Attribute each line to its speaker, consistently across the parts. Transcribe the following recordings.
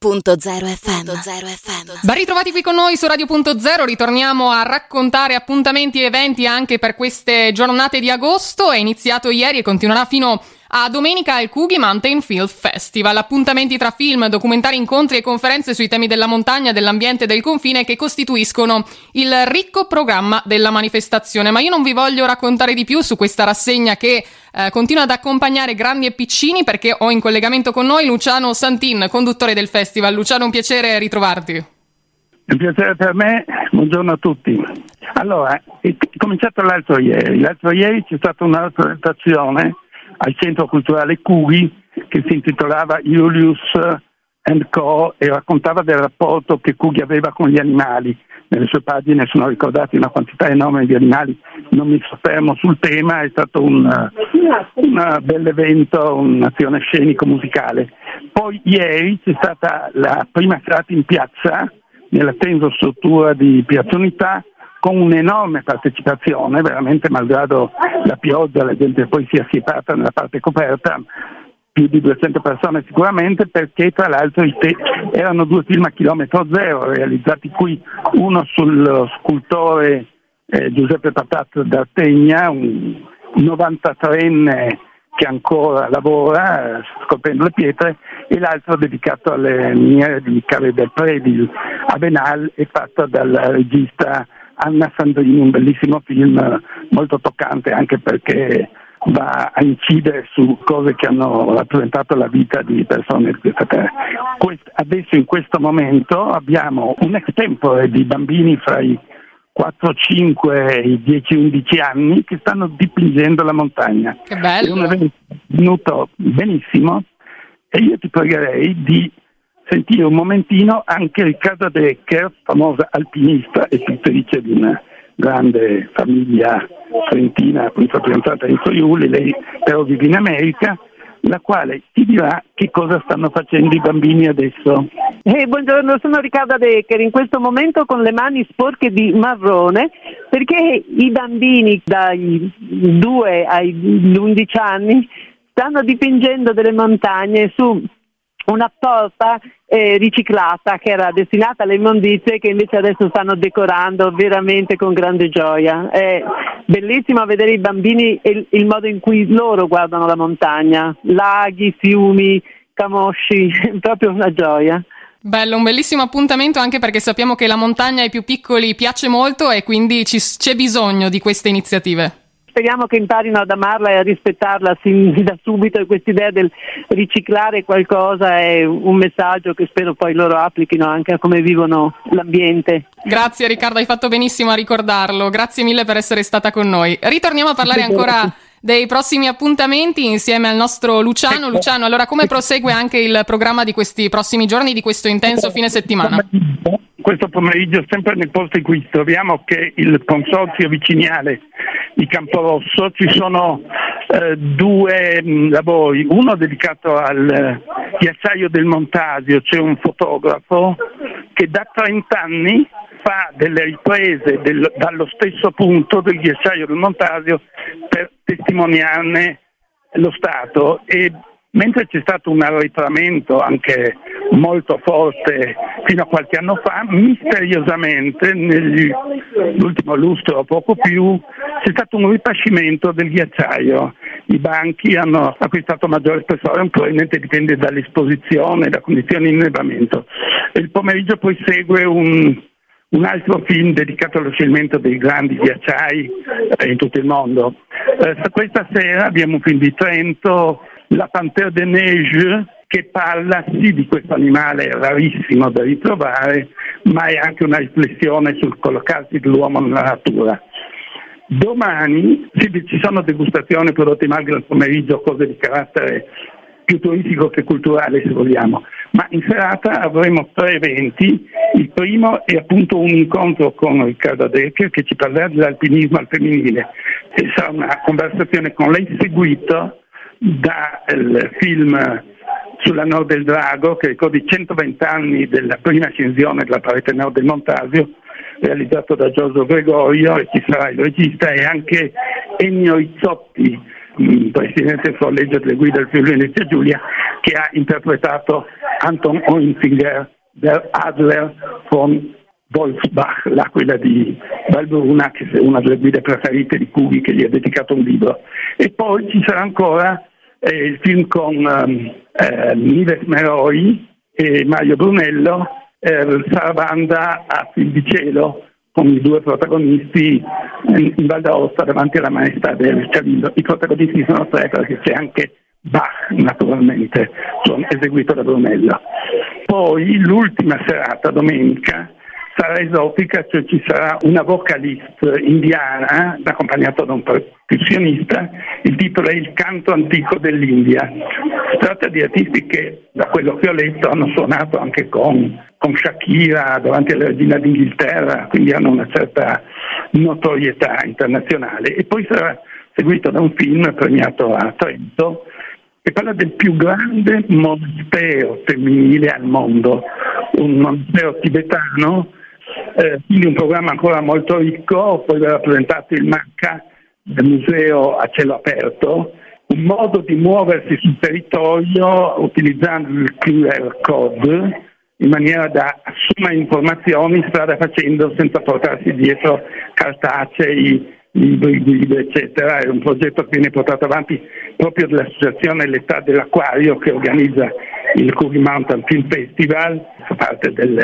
Speaker 1: FM. FM.
Speaker 2: Ben ritrovati qui con noi su Radio.0, ritorniamo a raccontare appuntamenti e eventi anche per queste giornate di agosto. È iniziato ieri e continuerà fino a domenica al Kugi Mountain Film Festival. Appuntamenti tra film, documentari, incontri e conferenze sui temi della montagna, dell'ambiente e del confine che costituiscono il ricco programma della manifestazione. Ma io non vi voglio raccontare di più su questa rassegna che eh, continua ad accompagnare grandi e piccini perché ho in collegamento con noi Luciano Santin, conduttore del festival. Luciano, un piacere ritrovarti.
Speaker 3: È un piacere per me, buongiorno a tutti. Allora, è cominciato l'altro ieri. L'altro ieri c'è stata una presentazione al Centro Culturale Cughi che si intitolava Julius and Co. e raccontava del rapporto che Cughi aveva con gli animali. Nelle sue pagine sono ricordati una quantità enorme di animali, non mi soffermo sul tema, è stato un, un bel evento, un'azione scenico-musicale. Poi ieri c'è stata la prima serata in piazza, nella tensostruttura di Piazza Unità, con un'enorme partecipazione, veramente malgrado la pioggia la gente poi si è assiepata nella parte coperta, più di 200 persone sicuramente, perché tra l'altro erano due film a chilometro zero realizzati qui, uno sul scultore eh, Giuseppe Patat d'Artegna, un 93enne che ancora lavora scoprendo le pietre e l'altro dedicato alle miniere di Cave del Predil a Benal e fatto dal regista Anna Sandrini, un bellissimo film molto toccante anche perché va a incidere su cose che hanno rappresentato la vita di persone di questa terra. Adesso in questo momento abbiamo un extempore di bambini fra i 4, 5 e i 10, 11 anni che stanno dipingendo la montagna.
Speaker 2: Che bello!
Speaker 3: È un evento venuto benissimo e io ti pregherei di sentire un momentino anche Riccardo Decker, famosa alpinista e pittrice di una grande famiglia trentina, appunto fidanzata in Friuli, lei però vive in America, la quale ti dirà che cosa stanno facendo i bambini adesso.
Speaker 4: Eh, buongiorno, sono Riccardo Decker, in questo momento con le mani sporche di marrone perché i bambini dai 2 ai 11 anni stanno dipingendo delle montagne su una porta eh, riciclata che era destinata alle immondizie che invece adesso stanno decorando veramente con grande gioia. È bellissimo vedere i bambini e il, modo in cui loro guardano la montagna, laghi, fiumi, camosci, proprio una gioia.
Speaker 2: Bello, un bellissimo appuntamento anche perché sappiamo che la montagna ai più piccoli piace molto e quindi ci, c'è bisogno di queste iniziative
Speaker 4: speriamo che imparino ad amarla e a rispettarla sin da subito e questa idea del riciclare qualcosa è un messaggio che spero poi loro applichino anche a come vivono l'ambiente.
Speaker 2: Grazie Riccardo, hai fatto benissimo a ricordarlo, grazie mille per essere stata con noi. Ritorniamo a parlare ancora dei prossimi appuntamenti insieme al nostro Luciano. Ecco. Luciano, allora come prosegue anche il programma di questi prossimi giorni, di questo intenso fine settimana?
Speaker 3: Questo pomeriggio, sempre nel posto in cui troviamo, che il consorzio vicinale di Camporosso, ci sono eh, due mh, mm, lavori, uno dedicato al eh, ghiacciaio del Montasio, c'è un fotografo che da 30 anni fa delle riprese del, dallo stesso punto del ghiacciaio del Montasio per testimoniarne lo stato e mentre c'è stato un arretramento anche molto forte fino a qualche anno fa, misteriosamente nell'ultimo lustro o poco più c'è stato un ripascimento del ghiacciaio. I banchi hanno acquistato maggiore spessore, probabilmente dipende dall'esposizione, da condizioni di innevamento. Il pomeriggio poi segue un, un altro film dedicato allo scioglimento dei grandi ghiacciai eh, in tutto il mondo. Eh, questa sera abbiamo un film di Trento, La Panthère de Neige, che parla sì di questo animale rarissimo da ritrovare, ma è anche una riflessione sul collocarsi dell'uomo nella natura. Domani sì, ci sono degustazioni prodotte in Magro al pomeriggio, cose di carattere più turistico che culturale se vogliamo, ma in serata avremo tre eventi. Il primo è appunto un incontro con Riccardo Decker che ci parlerà dell'alpinismo al femminile e sarà una conversazione con lei seguito dal film sulla Nord del Drago che ricorda i 120 anni della prima ascensione della parete nord del Montasio realizzato da Giorgio Gregorio e ci sarà il regista e anche Ennio Izzotti mm, presidente del collegio delle guide del Friuli Venezia Giulia, che ha interpretato Anton Oinzinger der Adler von Wolfsbach, l'aquila di Valbruna, che è una delle guide preferite di Cughi, che gli ha dedicato un libro. E poi ci sarà ancora eh, il film con um, eh, Nives Meroi e Mario Brunello, eh, Sarabanda a Fil di Cielo, con i due protagonisti in, in Val d'Aosta davanti alla maestà del Cavillo. I protagonisti sono tre perché c'è anche Bach, naturalmente, eseguito da Brunello. Poi l'ultima serata, domenica, sarà esotica, cioè ci sarà una vocalist indiana accompagnata da un percussionista, il titolo è Il canto antico dell'India. Si tratta di artisti che, da quello che ho letto, hanno suonato anche con, con Shakira davanti alla regina d'Inghilterra, quindi hanno una certa notorietà internazionale. E poi sarà seguito da un film premiato a Trento che parla del più grande monastero femminile al mondo, un monastero tibetano eh, quindi un programma ancora molto ricco, poi verrà presentato il MACA del museo a cielo aperto, un modo di muoversi sul territorio utilizzando il QR code in maniera da assumere informazioni strada facendo senza portarsi dietro cartacei, libri, guide, eccetera. È un progetto che viene portato avanti proprio dall'associazione L'età dell'Acquario che organizza il Cookie Mountain Film Festival, fa parte del,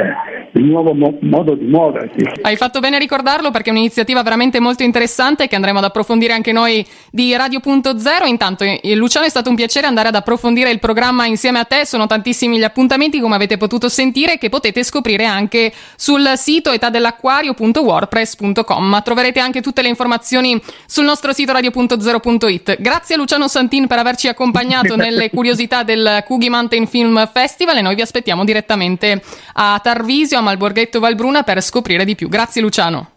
Speaker 3: del nuovo mo- modo di muoversi.
Speaker 2: Hai fatto bene a ricordarlo perché è un'iniziativa veramente molto interessante che andremo ad approfondire anche noi di Radio.0. Intanto, eh, Luciano, è stato un piacere andare ad approfondire il programma insieme a te. Sono tantissimi gli appuntamenti, come avete potuto sentire, che potete scoprire anche sul sito etadell'acquario.wordpress.com. Troverete anche tutte le informazioni sul nostro sito radio.0.it. Grazie a Luciano Santin per averci accompagnato nelle curiosità del Coogie Mountain Film Festival e noi vi aspettiamo direttamente a Tarvisio, a Malborghetto Valbruna per scoprire di più. Grazie Luciano.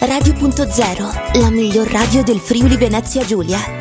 Speaker 1: Radio.0, la miglior radio del Friuli Venezia Giulia.